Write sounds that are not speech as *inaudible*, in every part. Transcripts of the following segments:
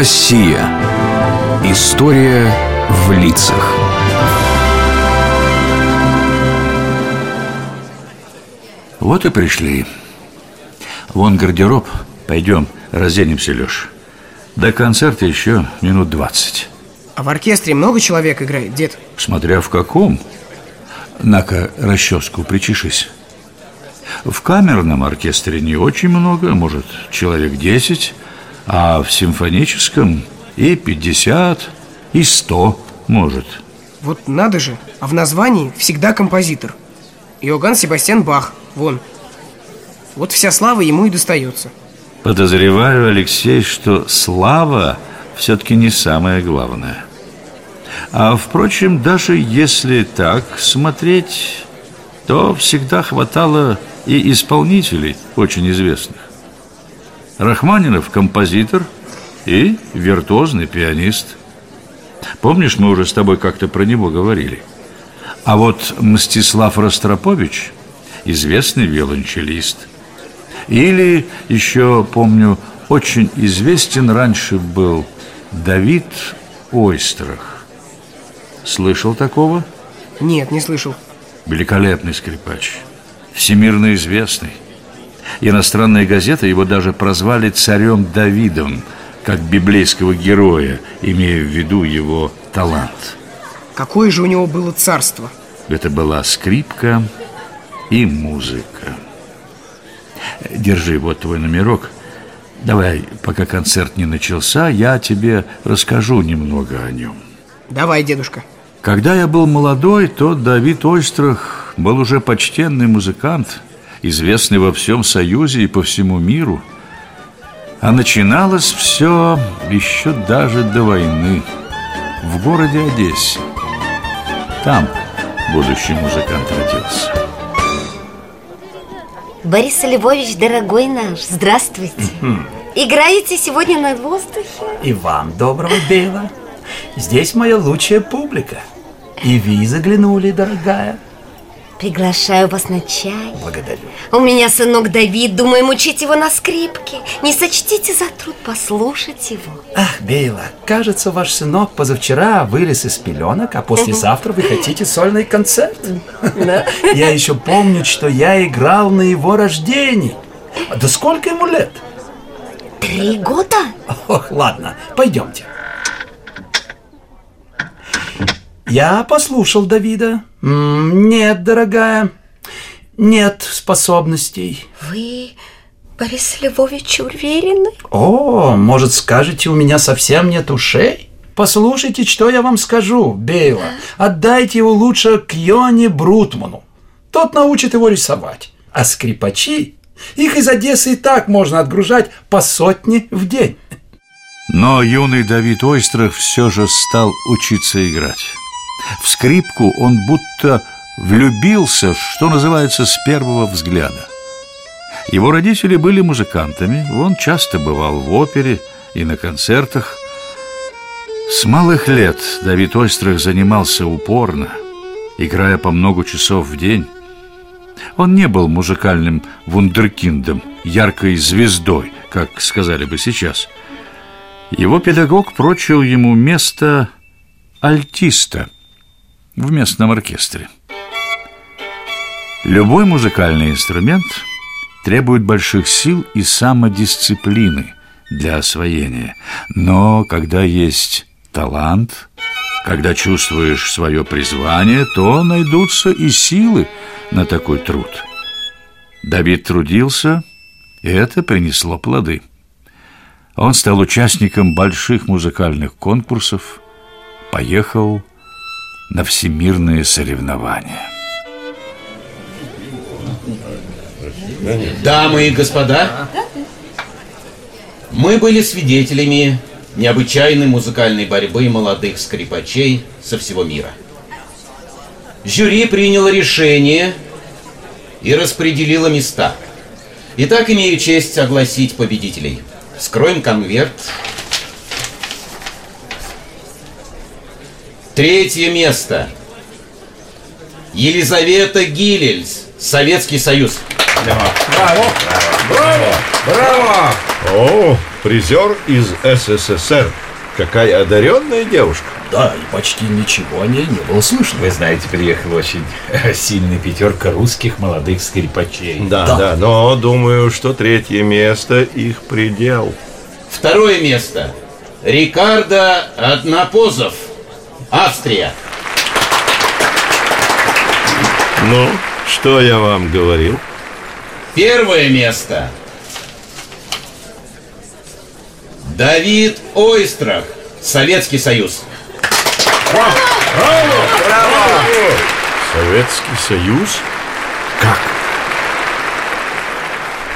Россия. История в лицах. Вот и пришли. Вон гардероб. Пойдем, разденемся, Леш. До концерта еще минут двадцать. А в оркестре много человек играет, дед? Смотря в каком. На-ка, расческу причешись. В камерном оркестре не очень много, может, человек десять, а в симфоническом и пятьдесят, и сто, может. Вот надо же, а в названии всегда композитор. Иоганн Себастьян Бах, вон. Вот вся слава ему и достается. Подозреваю, Алексей, что слава все-таки не самое главное. А, впрочем, даже если так смотреть, то всегда хватало и исполнителей очень известных. Рахманинов – композитор и виртуозный пианист. Помнишь, мы уже с тобой как-то про него говорили? А вот Мстислав Ростропович – известный виолончелист. Или еще, помню, очень известен раньше был Давид Ойстрах. Слышал такого? Нет, не слышал. Великолепный скрипач, всемирно известный. Иностранные газеты его даже прозвали царем Давидом, как библейского героя, имея в виду его талант. Какое же у него было царство? Это была скрипка и музыка. Держи, вот твой номерок. Давай, пока концерт не начался, я тебе расскажу немного о нем. Давай, дедушка. Когда я был молодой, то Давид Ойстрах был уже почтенный музыкант, известный во всем Союзе и по всему миру. А начиналось все еще даже до войны в городе Одессе. Там будущий музыкант родился. Борис Львович, дорогой наш, здравствуйте. Играете сегодня на воздухе? И вам доброго дела. Здесь моя лучшая публика. И вы заглянули, дорогая. Приглашаю вас на чай. Благодарю. У меня сынок Давид, думаем учить его на скрипке. Не сочтите за труд послушать его. Ах, Бейла, кажется, ваш сынок позавчера вылез из пеленок, а послезавтра вы хотите сольный концерт. *laughs* Я еще помню, что я играл на его рождении. Да сколько ему лет? Три года? Ох, ладно, пойдемте. Я послушал Давида. Нет, дорогая, нет способностей. Вы, Борис Львович, уверены? О, может, скажете, у меня совсем нет ушей? Послушайте, что я вам скажу, Бейла. Отдайте его лучше к Йоне Брутману. Тот научит его рисовать. А скрипачи, их из Одессы и так можно отгружать по сотне в день. Но юный Давид Ойстрах все же стал учиться играть. В скрипку он будто влюбился, что называется, с первого взгляда. Его родители были музыкантами, он часто бывал в опере и на концертах. С малых лет Давид Ойстрах занимался упорно, играя по много часов в день. Он не был музыкальным вундеркиндом, яркой звездой, как сказали бы сейчас. Его педагог прочил ему место альтиста в местном оркестре. Любой музыкальный инструмент требует больших сил и самодисциплины для освоения. Но когда есть талант, когда чувствуешь свое призвание, то найдутся и силы на такой труд. Давид трудился, и это принесло плоды. Он стал участником больших музыкальных конкурсов, поехал на всемирные соревнования. Дамы и господа, мы были свидетелями необычайной музыкальной борьбы молодых скрипачей со всего мира. Жюри приняло решение и распределило места. Итак, имею честь огласить победителей. Скроем конверт. Третье место. Елизавета Гилельс, Советский Союз. Браво! Браво! О, призер из СССР. Какая одаренная девушка. Да, и почти ничего о ней не было слышно. Вы знаете, приехала очень *laughs* сильная пятерка русских молодых скрипачей. Да, да, да, но думаю, что третье место их предел. Второе место. Рикардо Однопозов, Австрия. Ну, что я вам говорил? Первое место. Давид Ойстрах, Советский Союз. Советский Союз? Как?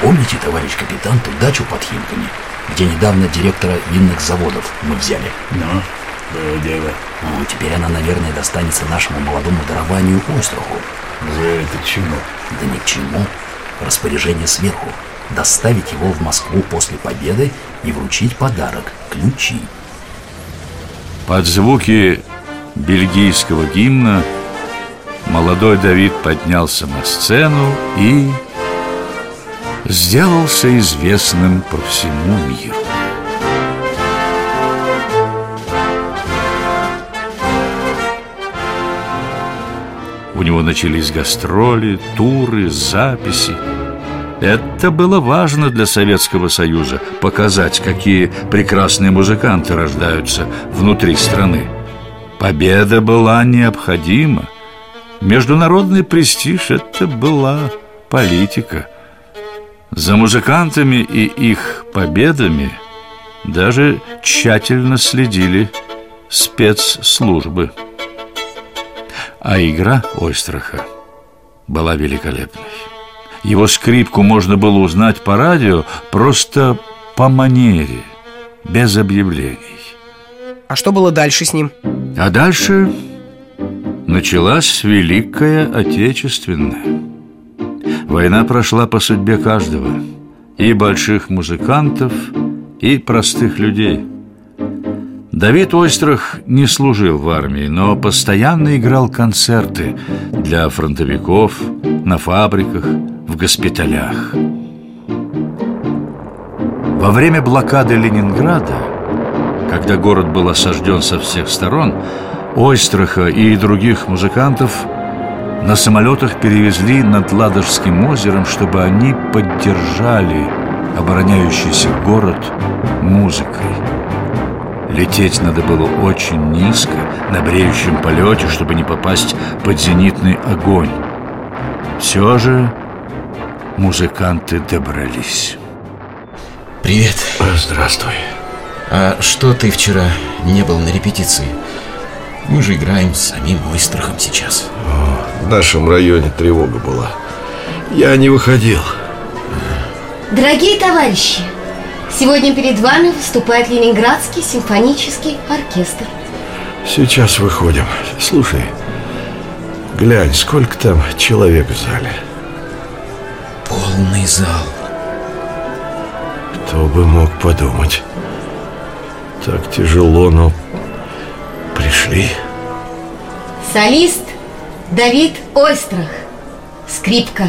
Помните, товарищ капитан, ту дачу под Химками, где недавно директора винных заводов мы взяли? Ну, было дело. Ну, теперь она, наверное, достанется нашему молодому дарованию Ойстраху. За это чему? Да ни к чему. Распоряжение сверху. Доставить его в Москву после победы и вручить подарок – ключи. Под звуки бельгийского гимна молодой Давид поднялся на сцену и сделался известным по всему миру. У него начались гастроли, туры, записи. Это было важно для Советского Союза Показать, какие прекрасные музыканты рождаются внутри страны. Победа была необходима. Международный престиж – это была политика. За музыкантами и их победами Даже тщательно следили спецслужбы А игра Ойстраха была великолепной его скрипку можно было узнать по радио просто по манере, без объявлений. А что было дальше с ним? А дальше началась Великая Отечественная. Война прошла по судьбе каждого, и больших музыкантов, и простых людей. Давид Ойстрах не служил в армии, но постоянно играл концерты для фронтовиков, на фабриках, в госпиталях. Во время блокады Ленинграда, когда город был осажден со всех сторон, Ойстраха и других музыкантов на самолетах перевезли над Ладожским озером, чтобы они поддержали обороняющийся город музыкой. Лететь надо было очень низко, на бреющем полете, чтобы не попасть под зенитный огонь. Все же музыканты добрались. Привет. Здравствуй. А что ты вчера не был на репетиции? Мы же играем с самим Ойстрахом сейчас. В нашем районе тревога была. Я не выходил. Дорогие товарищи, сегодня перед вами выступает Ленинградский симфонический оркестр. Сейчас выходим. Слушай, глянь, сколько там человек в зале. Полный зал. Кто бы мог подумать. Так тяжело, но пришли. Солист Давид Ойстрах. Скрипка.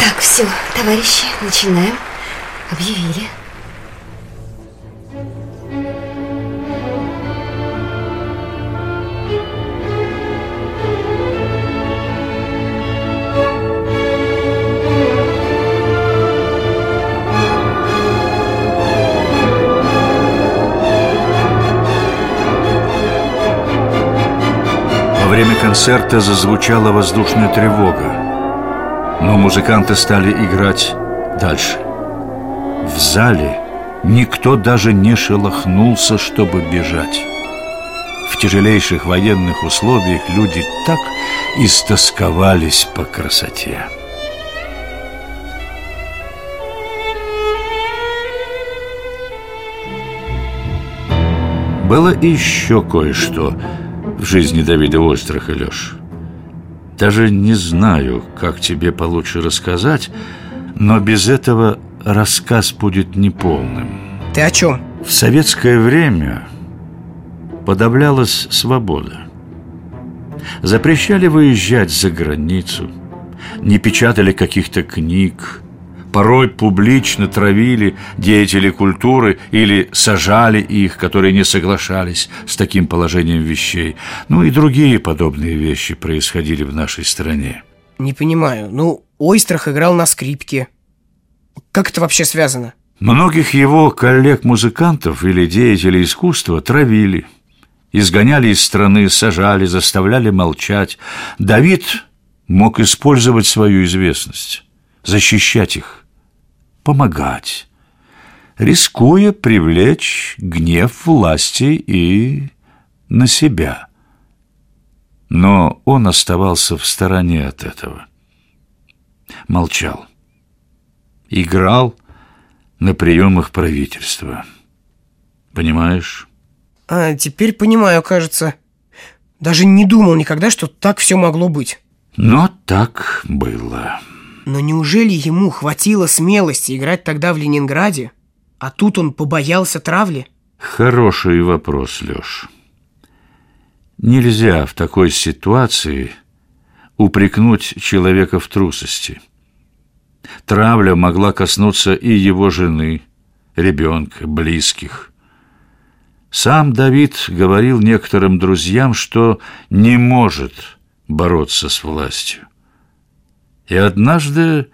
Так, все, товарищи, начинаем. Объявили. Во время концерта зазвучала воздушная тревога, но музыканты стали играть дальше. В зале никто даже не шелохнулся, чтобы бежать. В тяжелейших военных условиях люди так истосковались по красоте. Было и еще кое-что в жизни Давида Остраха, Леш. Даже не знаю, как тебе получше рассказать, но без этого рассказ будет неполным. Ты о чем? В советское время подавлялась свобода. Запрещали выезжать за границу, не печатали каких-то книг, порой публично травили деятелей культуры или сажали их, которые не соглашались с таким положением вещей. Ну и другие подобные вещи происходили в нашей стране. Не понимаю. Ну, Ойстрах играл на скрипке. Как это вообще связано? Многих его коллег-музыкантов или деятелей искусства травили, изгоняли из страны, сажали, заставляли молчать. Давид мог использовать свою известность, защищать их, помогать, рискуя привлечь гнев власти и на себя. Но он оставался в стороне от этого. Молчал. Играл на приемах правительства. Понимаешь? А, теперь понимаю, кажется. Даже не думал никогда, что так все могло быть. Но так было. Но неужели ему хватило смелости играть тогда в Ленинграде, а тут он побоялся травли? Хороший вопрос, Лёш. Нельзя в такой ситуации упрекнуть человека в трусости. Травля могла коснуться и его жены, ребенка, близких. Сам Давид говорил некоторым друзьям, что не может бороться с властью. И однажды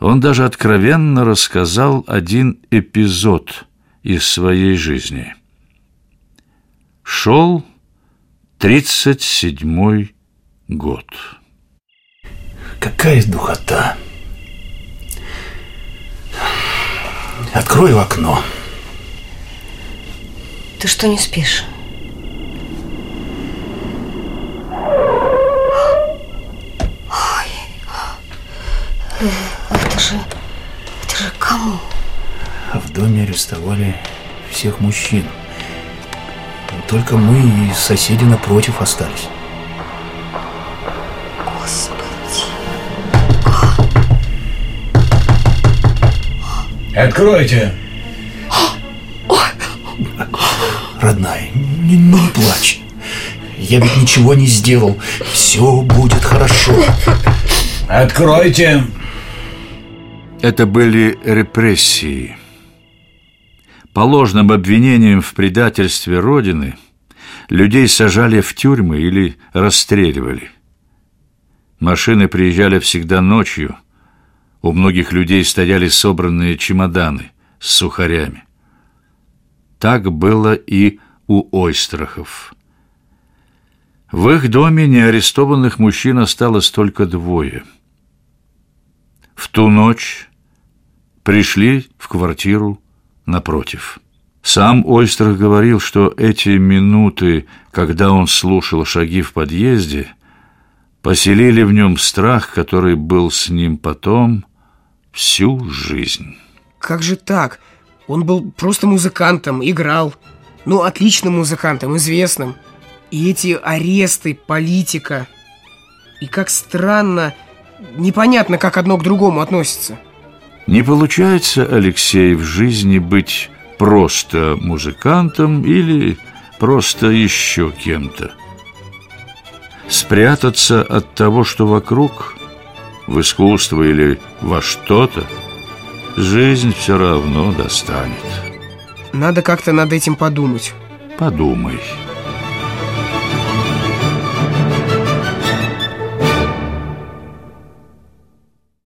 он даже откровенно рассказал один эпизод из своей жизни. Шел тридцать седьмой год. Какая духота! Открою окно. Ты что, не спишь? В доме арестовали всех мужчин. Только мы и соседи напротив остались. Господи. Откройте! Родная, не, не плачь. Я ведь ничего не сделал. Все будет хорошо. Откройте! Это были репрессии. По ложным обвинениям в предательстве Родины людей сажали в тюрьмы или расстреливали. Машины приезжали всегда ночью. У многих людей стояли собранные чемоданы с сухарями. Так было и у Ойстрахов. В их доме неарестованных мужчин осталось только двое. В ту ночь пришли в квартиру напротив. Сам Ойстрах говорил, что эти минуты, когда он слушал шаги в подъезде, поселили в нем страх, который был с ним потом всю жизнь. Как же так? Он был просто музыкантом, играл. Ну, отличным музыкантом, известным. И эти аресты, политика. И как странно, непонятно, как одно к другому относится. Не получается, Алексей, в жизни быть просто музыкантом или просто еще кем-то. Спрятаться от того, что вокруг, в искусство или во что-то, жизнь все равно достанет. Надо как-то над этим подумать. Подумай.